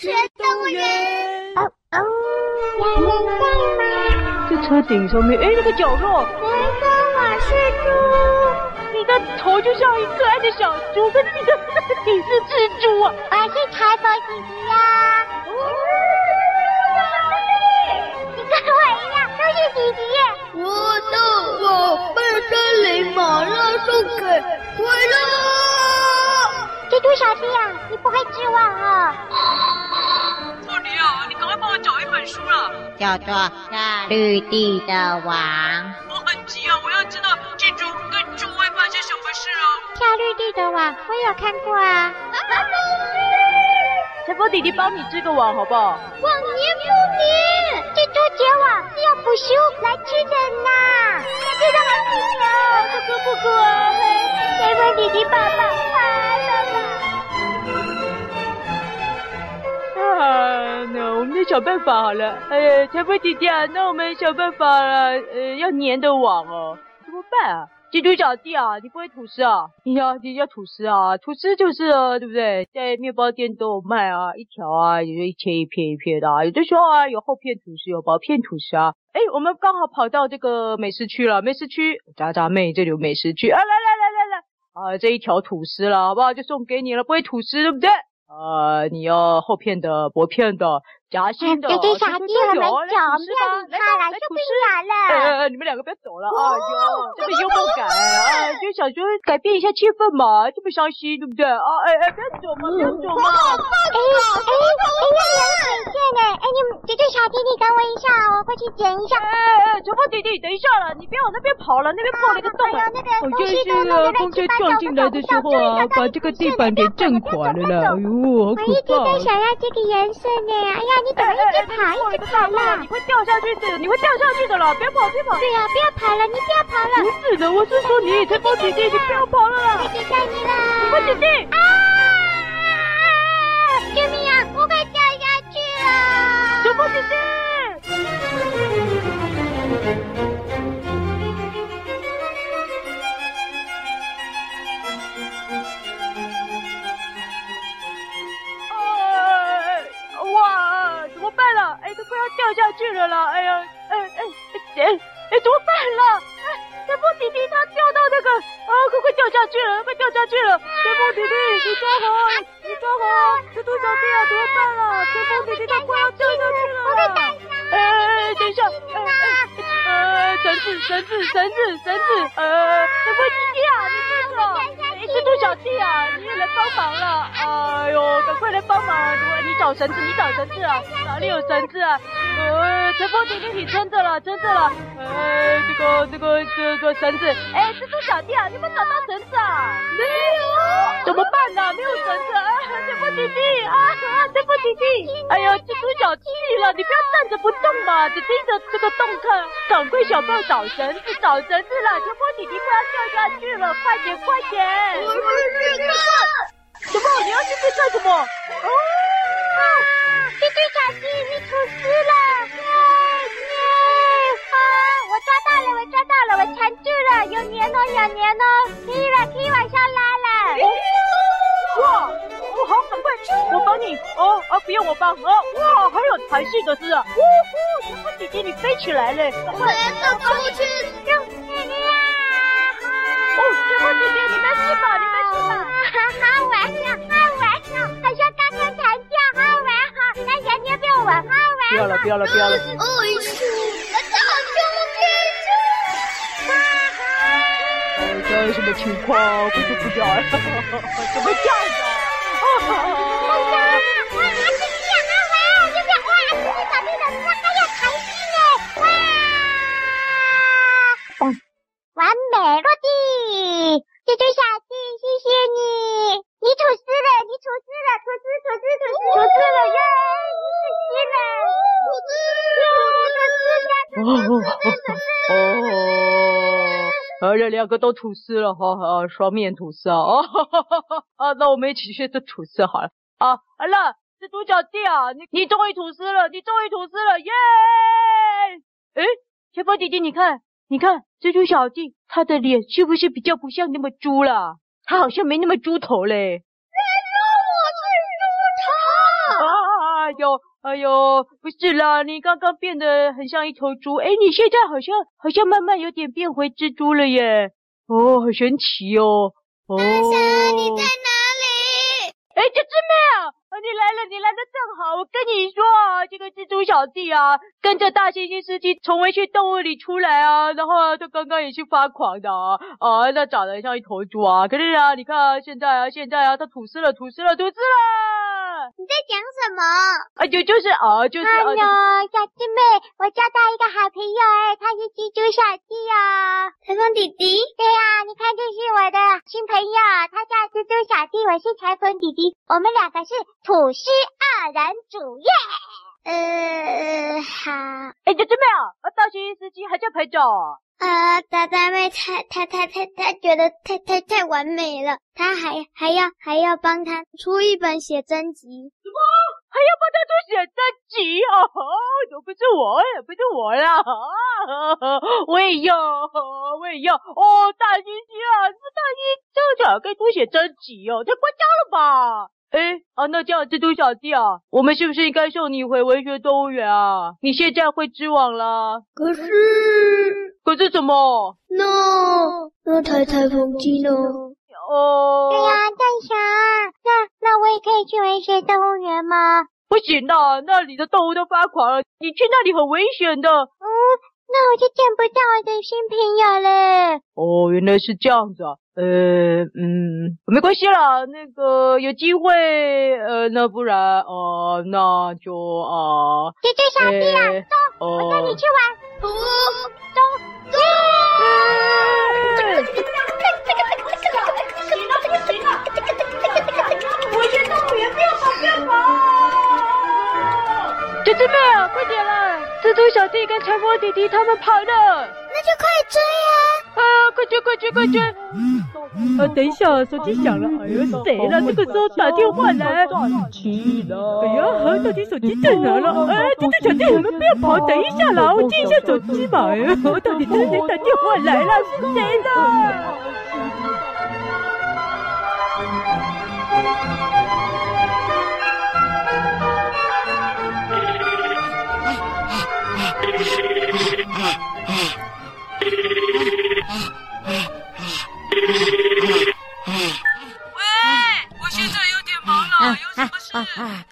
全动物园。哦哦，有人在吗？这车顶上面，哎，那个角落。别说我是猪，你的头就像一个可爱的小猪，可是你的 你是蜘蛛啊！我是财宝弟弟呀。你跟我一样都是弟弟耶。我的宝贝森林马拉松给回了。蜘蛛小弟啊，你不会失望哦。本书了，叫做《夏绿地的王》。我很急啊，我要知道蜘蛛跟猪会发生什么事啊。夏绿地的网我有看过啊。财宝弟弟帮你织个网好不好？网黏不黏？蜘蛛结网是要捕食物来吃的呢。这个好可爱哦，不哭不可。财宝弟弟爸爸快乐了。啊，那想办法好了。哎呀，财宝弟弟啊，那我们想办法了。呃，要粘的网哦，怎么办啊？蜘蛛小弟啊，你不会吐司啊？你要你要吐司啊？吐司就是啊，对不对？在面包店都有卖啊，一条啊，也就一切一片一片的啊。有的时候啊，有厚片吐司，有薄片吐司啊。哎，我们刚好跑到这个美食区了，美食区，渣渣妹，这里有美食区啊！来来来来来，啊，这一条吐司了，好不好？就送给你了，不会吐司，对不对？啊，你要厚片的、薄片的。夹心的，弟弟小弟，我们走，不要理他了，就不咬了。呃，你们两个不要走了，哎呦，这么幽默感，哎，就想说改变一下气氛嘛，这么伤心，对不对？啊，哎哎，不要走嘛，不要走嘛。哎哎哎，那里有水线呢，哎，你弟弟小弟，你等我一下，我过去捡一下。哎哎，小波弟弟，等一下了，你别往那边跑了，那边破了一个洞。哎呦，那个好像是啊，风车撞进来的时候啊，把这个地板给震垮了啦，哎呦，好可怕。我一直在想要这个颜色呢，哎呀，你怎么一直跑？一直跑了，你会掉下去的，你会掉下去的了，别跑，别跑。对呀，不要跑了，你不要跑了。不是的，我是说你，财宝姐姐，你不要跑了啦。姐姐带你了。财宝姐姐。啊！救命啊！我快掉下去了。财宝姐姐。掉下去了啦！哎呀，哎哎哎哎，怎么办了？哎，财宝弟弟他掉到那个啊，快快掉下去了，快掉下去了！财宝弟弟，你抓好，你抓好！这多小弟啊，怎么办了？财宝弟弟他快要掉下去了！哎哎，等一下！哎哎呃，绳子绳子绳子绳子！呃，财宝弟弟啊，你这个，哎，蜘蛛小弟啊，你也来帮忙了！哎呦，赶快来帮忙！你找绳子，你找绳子啊！哪里有绳子啊？呃，财宝弟弟，你撑着了，撑着了。呃，这个，这个，这个绳子。哎，蜘蛛小弟啊，你们找到绳子啊？没有。怎么办呢？没有绳子啊！财宝弟弟啊，对不起弟。哎呦，蜘蛛脚气了，你不要站着不动嘛，只盯着这个洞看。赶快想办法找绳子，找绳子了！财宝弟弟快要掉下去了，快点，快点！我们去看。什么？你要去去干什么？哦。啊，不用我帮。哦，哇，还有弹性的是啊。呜呼，财宝姐姐你飞起来了。我也走出去。救命啊！哦，财宝姐姐你没事吧？你没事吧？好玩呀，好玩呀，好像刚刚弹跳，好玩哈！大家你要不要玩？好玩。不要了，不要了，不要了。哎呦，大家我天哪！哈哈。这是什么情况？我就不知道了，怎 么两个都吐司了，好好双面吐司啊！哦，啊，那我们一起去吃吐司好了。啊，好了，蜘蛛小弟啊，你你终于吐司了，你终于吐司了，耶！哎，财宝姐姐，你看，你看，蜘蛛小弟他的脸是不是比较不像那么猪了？他好像没那么猪头嘞。别说我是猪头！啊啊啊！哎呦，哎呦，不是啦，你刚刚变得很像一头猪，哎，你现在好像好像慢慢有点变回蜘蛛了耶，哦，好神奇哦。哦，大侠，你在哪里？哎，这只喵。你来了，你来的正好。我跟你说啊，这个蜘蛛小弟啊，跟着大猩猩司机从文学动物里出来啊，然后啊，他刚刚也是发狂的啊，啊，那长得像一头猪啊。可是啊，你看啊，现在啊，现在啊，他吐丝了，吐丝了，吐丝了。你在讲什么？啊，就就是啊，就是。哎呦，小弟妹，我交到一个好朋友哎，他是蜘蛛小弟啊，裁缝弟弟。对呀，你看这是我的新朋友，他叫蜘蛛小弟，我是裁缝弟弟，我们两个是。吐司二人组耶，呃，好。哎，这怎么样？啊，大猩猩司机还叫陪酒啊？呃，大大妹太太太太太觉得太太太完美了，她还还要还要帮她出一本写真集。什么？还要帮他出写真集？哦，都不是我，也不是我啦，我也要，我也要。哦，大猩猩啊，这大猩猩这样该出写真集哦，太夸张了吧？哎，啊，那这样，蜘蛛小弟啊，我们是不是应该送你回文学动物园啊？你现在会织网了。可是，可是什么？那那台裁缝机呢？哦，对呀，大侠，那那我也可以去文学动物园吗？不行的，那里的动物都发狂了，你去那里很危险的。嗯，那我就见不到我的新朋友了。哦，原来是这样子啊。呃，嗯，没关系啦，那个有机会，呃，那不然，呃，那就啊，姐姐小弟啊，走，我带你去玩，走，走，走。姐姐们，快点啦，蜘蛛小弟跟裁缝弟弟他们跑了，那就快追呀。啊！快追快追快追！啊，等一下，手机响了。哎呦，谁了？这个时候打电话来。哎呀，到底手机在哪了？哎，蜘蛛小弟，你们不要跑，等一下啦，我接一下手机嘛。哎呀，到底是谁打电话来了？是谁呢？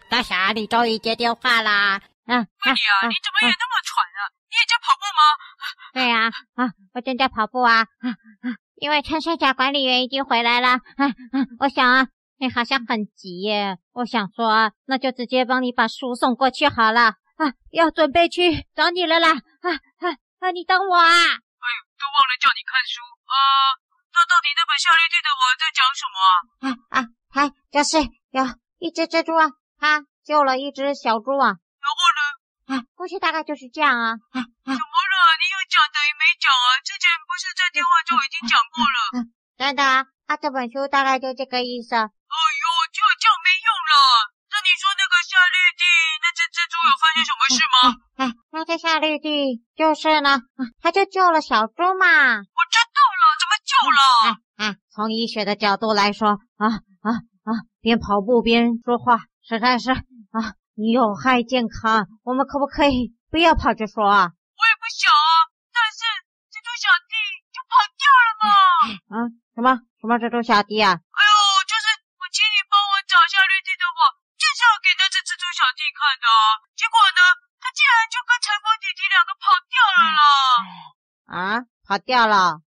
大侠，你终于接电话啦！嗯，问你啊，你怎么也那么喘啊？你也在跑步吗？对呀，啊，我正在跑步啊，因为穿山甲管理员已经回来了。啊，我想啊，你好像很急耶。我想说，那就直接帮你把书送过去好了。啊，要准备去找你了啦。啊啊啊！你等我啊！哎呦，都忘了叫你看书啊。那到底那本夏绿蒂的网在讲什么啊？啊啊，它就是有一只蜘蛛啊。他救了一只小猪啊，然后呢？啊，故事大概就是这样啊。啊怎么了？你有讲等于没讲啊？之前不是在电话中已经讲过了？啊、真的啊，啊，这本书大概就这个意思。哎呦，就这样没用了。那你说那个夏绿蒂那只蜘蛛有发生什么事吗？哎，哎，那个夏绿蒂就是呢，他就救了小猪嘛。我救了？哎，哎，从医学的角度来说，啊啊啊，边跑步边说话。实在是啊，有害健康，我们可不可以不要跑着说啊？我也不想啊，但是蜘蛛小弟就跑掉了嘛。啊，什么什么蜘蛛小弟啊？哎呦，就是我请你帮我找下绿地的话，就是要给那只蜘蛛小弟看的。结果呢，他竟然就跟裁缝弟弟两个跑掉了啦。啊，跑掉了？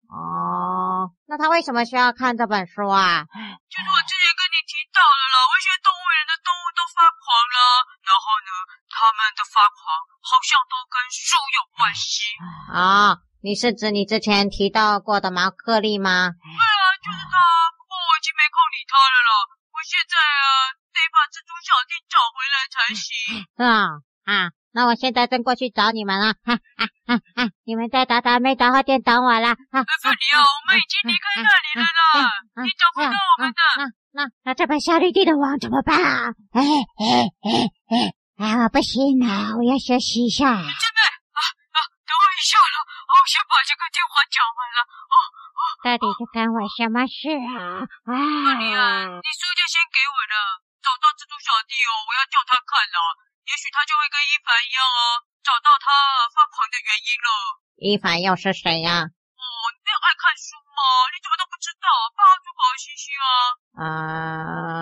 哦，那他为什么需要看这本书啊？就是我之前跟你提到的了，文学动物园的动物都发狂了，然后呢，他们的发狂好像都跟书有关系。啊、哦，你是指你之前提到过的毛克利吗？对啊，就是他。不过我已经没空理他了啦。我现在啊，得把蜘蛛小弟找回来才行。是啊，啊。那我现在正过去找你们了，哈哈哈哈，你们在达达妹杂货店等我啦。哈，芬妮啊，我们已经离开那里了啦，你找不到我们的。那那那这本夏绿蒂的网怎么办啊？哎哎哎哎，啊，不行了，我要休息一下。真的啊啊，等我一下了，我先把这个电话讲完了。哦哦，到底是干我什么事啊？啊，芬妮啊，你书就先给我了，找到蜘蛛小弟哦，我要叫他看了。也许他就会跟伊凡一样啊，找到他发狂的原因了。伊凡又是谁呀、啊？哦，你没有爱看书吗？你怎么都不知道？爸就好嘻嘻啊。啊、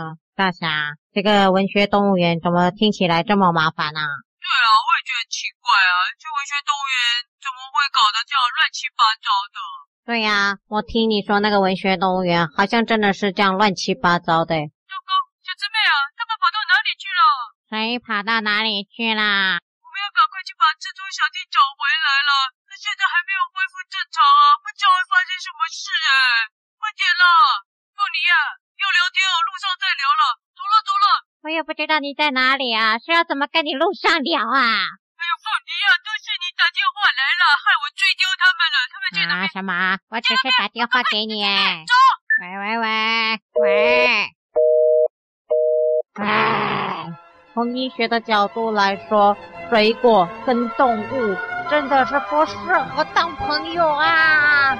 呃，大侠，这个文学动物园怎么听起来这么麻烦呢、啊？对啊，我也觉得很奇怪啊，这文学动物园怎么会搞得这样乱七八糟的？对呀、啊，我听你说那个文学动物园好像真的是这样乱七八糟的。糟糕，小姊妹啊，他们跑到哪里去了？谁跑到哪里去啦？我们要赶快去把蜘蛛小弟找回来了。他现在还没有恢复正常啊，不知道会发生什么事哎！快点啦，凤梨呀，要聊天哦，路上再聊了。走了走了。我也不知道你在哪里啊，是要怎么跟你路上聊啊？哎呦，凤梨呀，都是你打电话来了，害我追丢他们了。他们。啊什么？我只是打电话给你。走。喂喂喂喂。哎。从医学的角度来说，水果跟动物真的是不适合当朋友啊！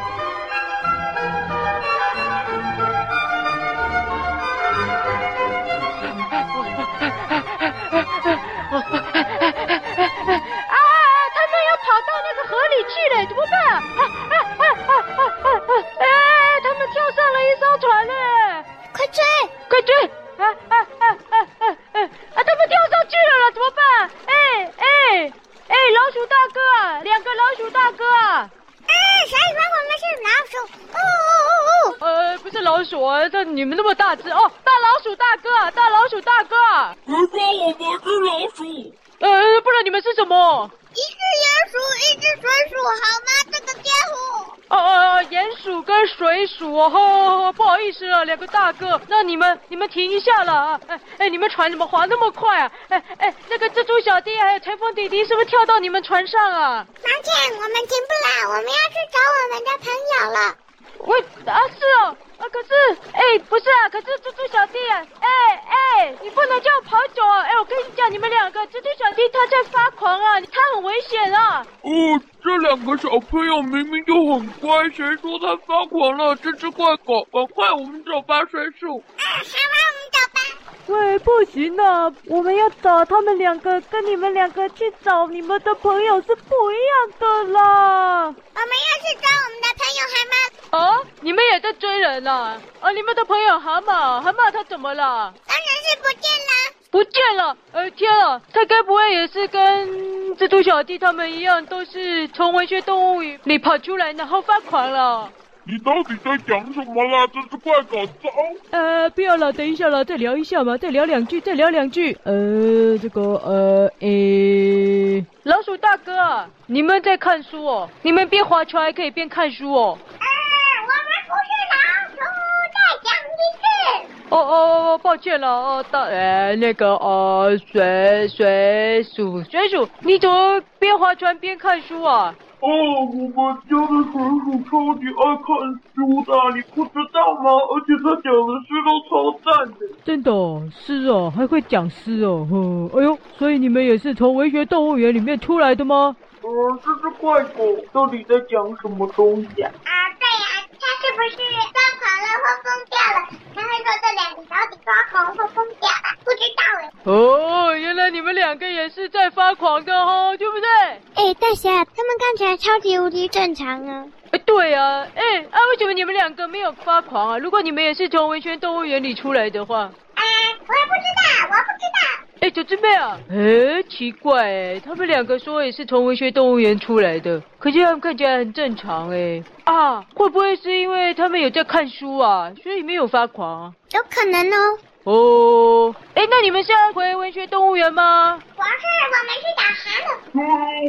你们你们停一下了啊！哎哎，你们船怎么划那么快啊？哎哎，那个蜘蛛小弟还有台风弟弟是不是跳到你们船上啊？抱歉，我们停不了，我们要去找我们的朋友了。喂，啊是哦，啊可是，哎不是啊，可是猪猪小弟啊，哎哎，你不能叫我跑走啊！哎，我跟你讲，你们两个猪猪小弟他在发狂啊，他很危险啊！哦，这两个小朋友明明就很乖，谁说他发狂了？这只怪狗，赶快我们找巴水鼠。啊，好吧，我们找吧。喂，不行啊，我们要找他们两个，跟你们两个去找你们的朋友是不一样的啦。我们要去找我们的朋友蛤蟆。啊，你们也在追人啊？啊，你们的朋友蛤蟆，蛤蟆他怎么了？当然是不见了。不见了？呃，天啊，他该不会也是跟蜘蛛小弟他们一样，都是从文学动物里跑出来，然后发狂了？你到底在讲什么啦？真是怪搞糟！呃，不要了，等一下了，再聊一下嘛，再聊两句，再聊两句。呃，这个呃，诶，老鼠大哥，你们在看书哦？你们边划船还可以边看书哦？啊，我们不是老鼠，再讲一次。哦哦哦，抱歉了哦，大呃那个呃水水鼠水鼠，你怎么边划船边看书啊？哦，我们家的水鼠超级爱看书的，你不知道吗？而且他讲的诗都超赞的。真的哦，诗哦，还会讲诗哦，呵，哎呦，所以你们也是从文学动物园里面出来的吗？嗯，这只怪狗到底在讲什么东西啊？它是不是发狂了或疯掉了？他会说这两个到底发狂或疯掉了？不知道哎。哦，原来你们两个也是在发狂的哦，对不对？哎，大侠，他们看起来超级无敌正常啊。哎，对啊，哎，啊，为什么你们两个没有发狂啊？如果你们也是从文轩动物园里出来的话。啊，我也不知道，我不知道。哎，小师妹啊，哎，奇怪哎，他们两个说也是从文学动物园出来的，可是他们看起来很正常哎。啊，会不会是因为他们有在看书啊，所以没有发狂？有可能哦。哦，哎，那你们是要回文学动物园吗？不是，我们去找蛤蟆。哦，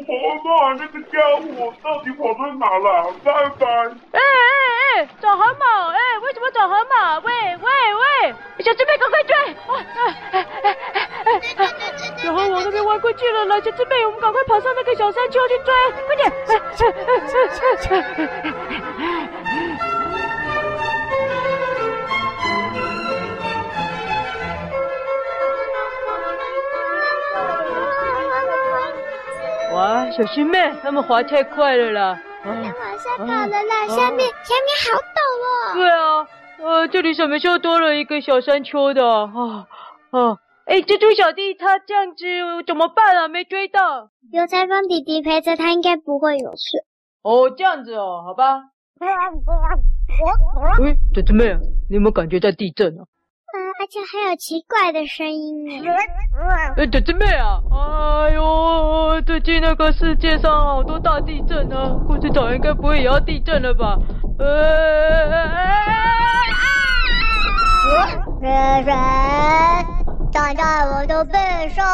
蛤蟆那个家伙到底跑到哪了？拜拜。哎哎哎，找蛤蟆？哎，为什么找蛤蟆？喂喂喂，小智妹赶快追！啊啊哎哎哎哎！小河往那边弯过去了，来，小智妹，我们赶快跑上那个小山丘去追，快点！哎哎哎哎哎哎！哇，小师妹，他们滑太快了啦！我们往下跑了啦，啊、下面、啊、下面好陡哦。对啊，呃，这里什么时候多了一个小山丘的？啊啊哎，蜘蛛小弟他这样子怎么办啊？没追到。有裁缝弟弟陪着他，应该不会有事。哦，这样子哦，好吧。喂，姐姐妹，你有没有感觉在地震啊？啊，而且还有奇怪的声音呢。哎，姐姐妹啊，哎呦，最近那个世界上好多大地震啊，故事岛应该不会也要地震了吧？人人站在我的背上。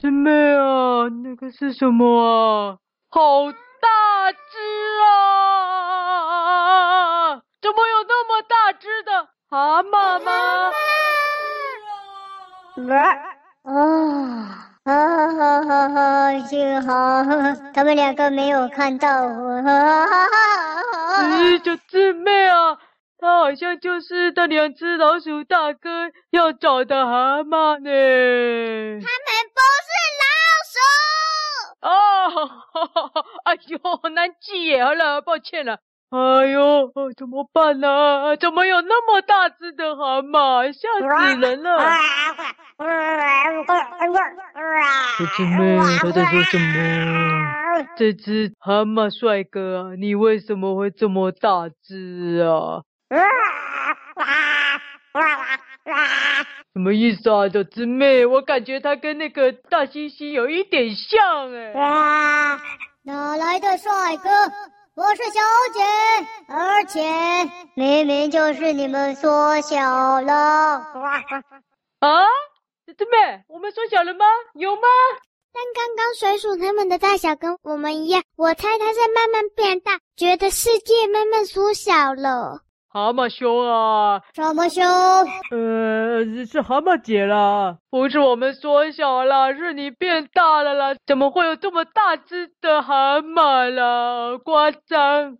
姐妹啊，那个是什么啊？好大只啊！怎么有那么大只的蛤蟆吗？啊啊哈哈哈！幸好他们两个没有看到我。咦，这姊妹啊，他好像就是那两只老鼠大哥要找的蛤蟆呢。他们不是老鼠。哦，哈哈哈，哎呦，难记耶！好了，抱歉了。哎呦，怎么办呢、啊？怎么有那么大只的蛤蟆？吓死人了！这只妹，他在说什么？这只蛤蟆帅哥啊，你为什么会这么大只啊？什么意思啊，小姊妹？我感觉它跟那个大猩猩有一点像哎。啊，哪来的帅哥？我是小姐，而且明明就是你们缩小了。啊，对妹，我们缩小了吗？有吗？但刚刚水鼠他们的大小跟我们一样，我猜它在慢慢变大，觉得世界慢慢缩小了。蛤蟆兄啊，什么兄？呃，是蛤蟆姐啦，不是我们缩小了，是你变大了啦。怎么会有这么大只的蛤蟆啦？夸张！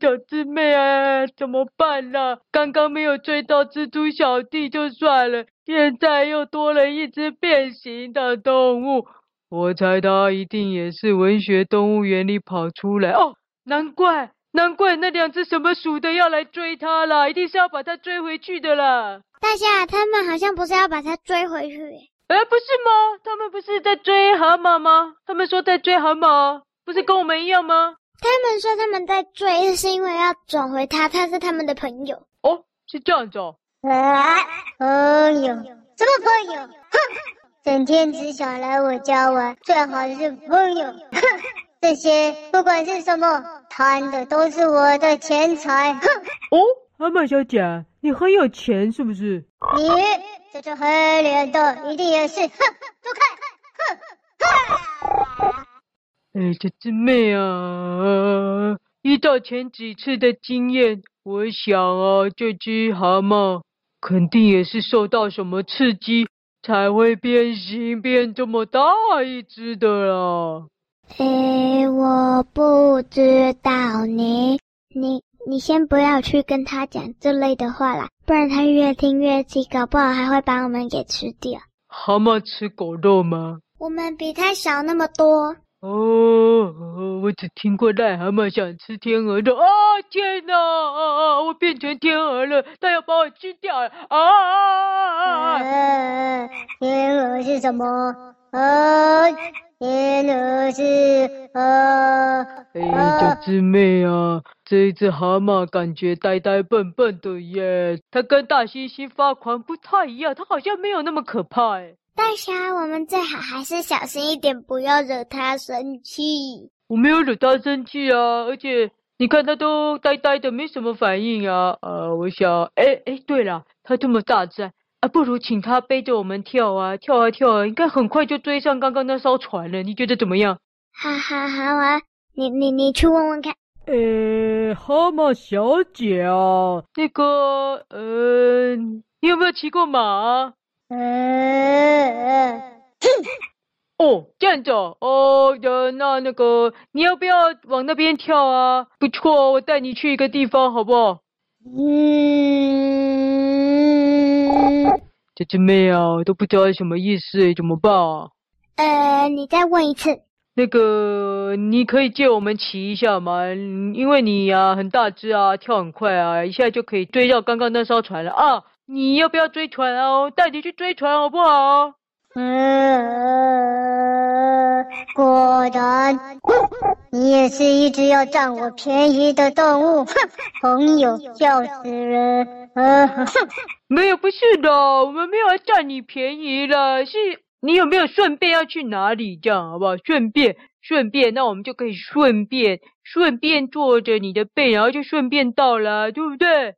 小姊妹啊，怎么办啦？刚刚没有追到蜘蛛小弟就算了，现在又多了一只变形的动物，我猜它一定也是文学动物园里跑出来哦，难怪。难怪那两只什么鼠的要来追他啦，一定是要把他追回去的啦。大侠，他们好像不是要把他追回去。哎，不是吗？他们不是在追蛤蟆吗？他们说在追蛤蟆，不是跟我们一样吗？他们说他们在追，是因为要找回他，他是他们的朋友。哦，是这样子哦。啊，朋友？什么朋友？哼，整天只想来我家玩，最好是朋友。哼，这些不管是什么。贪的都是我的钱财，哼！哦，蛤蟆小姐，你很有钱是不是？你这只黑脸的一定也是，哼！走开，哼！哼！哎，这姊妹啊，依照前几次的经验，我想啊，这只蛤蟆肯定也是受到什么刺激，才会变形变这么大一只的啦。哎，我不知道你，你，你先不要去跟他讲这类的话啦，不然他越听越气，搞不好还会把我们给吃掉。蛤蟆吃狗肉吗？我们比他小那么多。哦，我只听过癞蛤蟆想吃天鹅肉。啊，天哪！啊，我变成天鹅了，他要把我吃掉了。啊啊啊！天鹅是什么？啊！哎，小姊妹啊，这一只蛤蟆感觉呆呆笨笨的耶，它跟大猩猩发狂不太一样，它好像没有那么可怕哎。大侠，我们最好还是小心一点，不要惹它生气。我没有惹它生气啊，而且你看它都呆呆的，没什么反应啊。呃，我想，哎哎，对了，它这么大只。啊，不如请他背着我们跳啊，跳啊跳啊，应该很快就追上刚刚那艘船了。你觉得怎么样？哈哈好啊，你你你去问问看。呃，蛤蟆小姐啊，那个呃，你有没有骑过马啊？嗯，哦，这样子哦，哦，那那个你要不要往那边跳啊？不错，我带你去一个地方，好不好？嗯，这只妹啊，都不知道什么意思，怎么办啊？呃，你再问一次。那个，你可以借我们骑一下吗？因为你呀、啊、很大只啊，跳很快啊，一下就可以追到刚刚那艘船了啊！你要不要追船啊？我带你去追船好不好？嗯，果然，你也是一只要占我便宜的动物，哼，朋友，笑死人！啊，哼，没有，不是的，我们没有要占你便宜了，是你有没有顺便要去哪里？这样好不好？顺便，顺便，那我们就可以顺便，顺便坐着你的背，然后就顺便到了，对不对？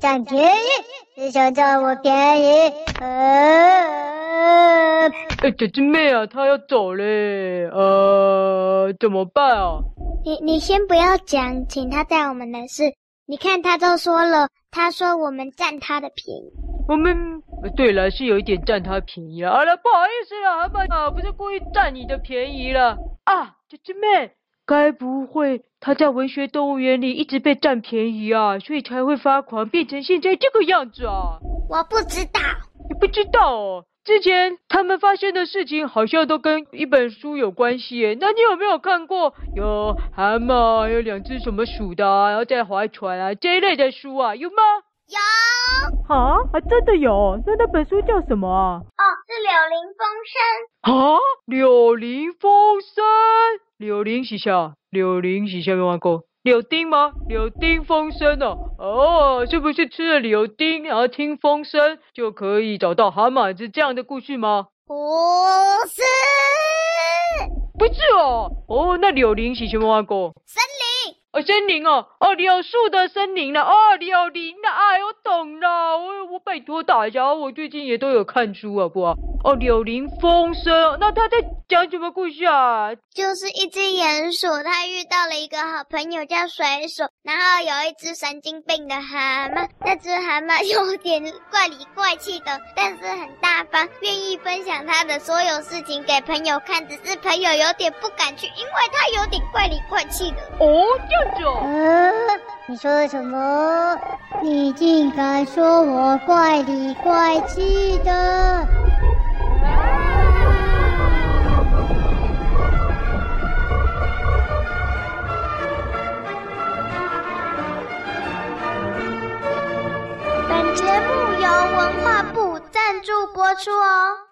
占便宜，只想占我便宜，呃。哎，小狮妹啊，她要走嘞，呃，怎么办啊？你你先不要讲，请她带我们的事。你看她都说了，她说我们占她的便宜。我们，对了，是有一点占她便宜了。好了，不好意思了，阿爸啊，不是故意占你的便宜了啊，小狮妹，该不会他在文学动物园里一直被占便宜啊，所以才会发狂，变成现在这个样子啊？我不知道，你不知道哦。之前他们发生的事情好像都跟一本书有关系耶，那你有没有看过有蛤蟆，有两只什么鼠的，然后在划船啊这一类的书啊？有吗？有。啊，还真的有。那那本书叫什么啊？哦，是柳林风声。啊，柳林风声，柳林是啥？柳林是啥？没玩过。柳丁吗？柳丁风声哦，哦，是不是吃了柳丁，然后听风声就可以找到蛤蟆？子这样的故事吗？不是，不是哦，哦，那柳林是什么玩过？森林。哦，森林哦，哦，柳树的森林了，哦，柳林的，哎，我懂了，我我拜托大家，我最近也都有看书，好不好？哦，柳林风声，那他在讲什么故事啊？就是一只鼹鼠，它遇到了一个好朋友叫水鼠，然后有一只神经病的蛤蟆，那只蛤蟆有点怪里怪气的，但是很大方，愿意分享他的所有事情给朋友看，只是朋友有点不敢去，因为他有点怪里怪气的。哦，这嗯你说的什么？你竟敢说我怪里怪气的？本节目由文化部赞助播出哦。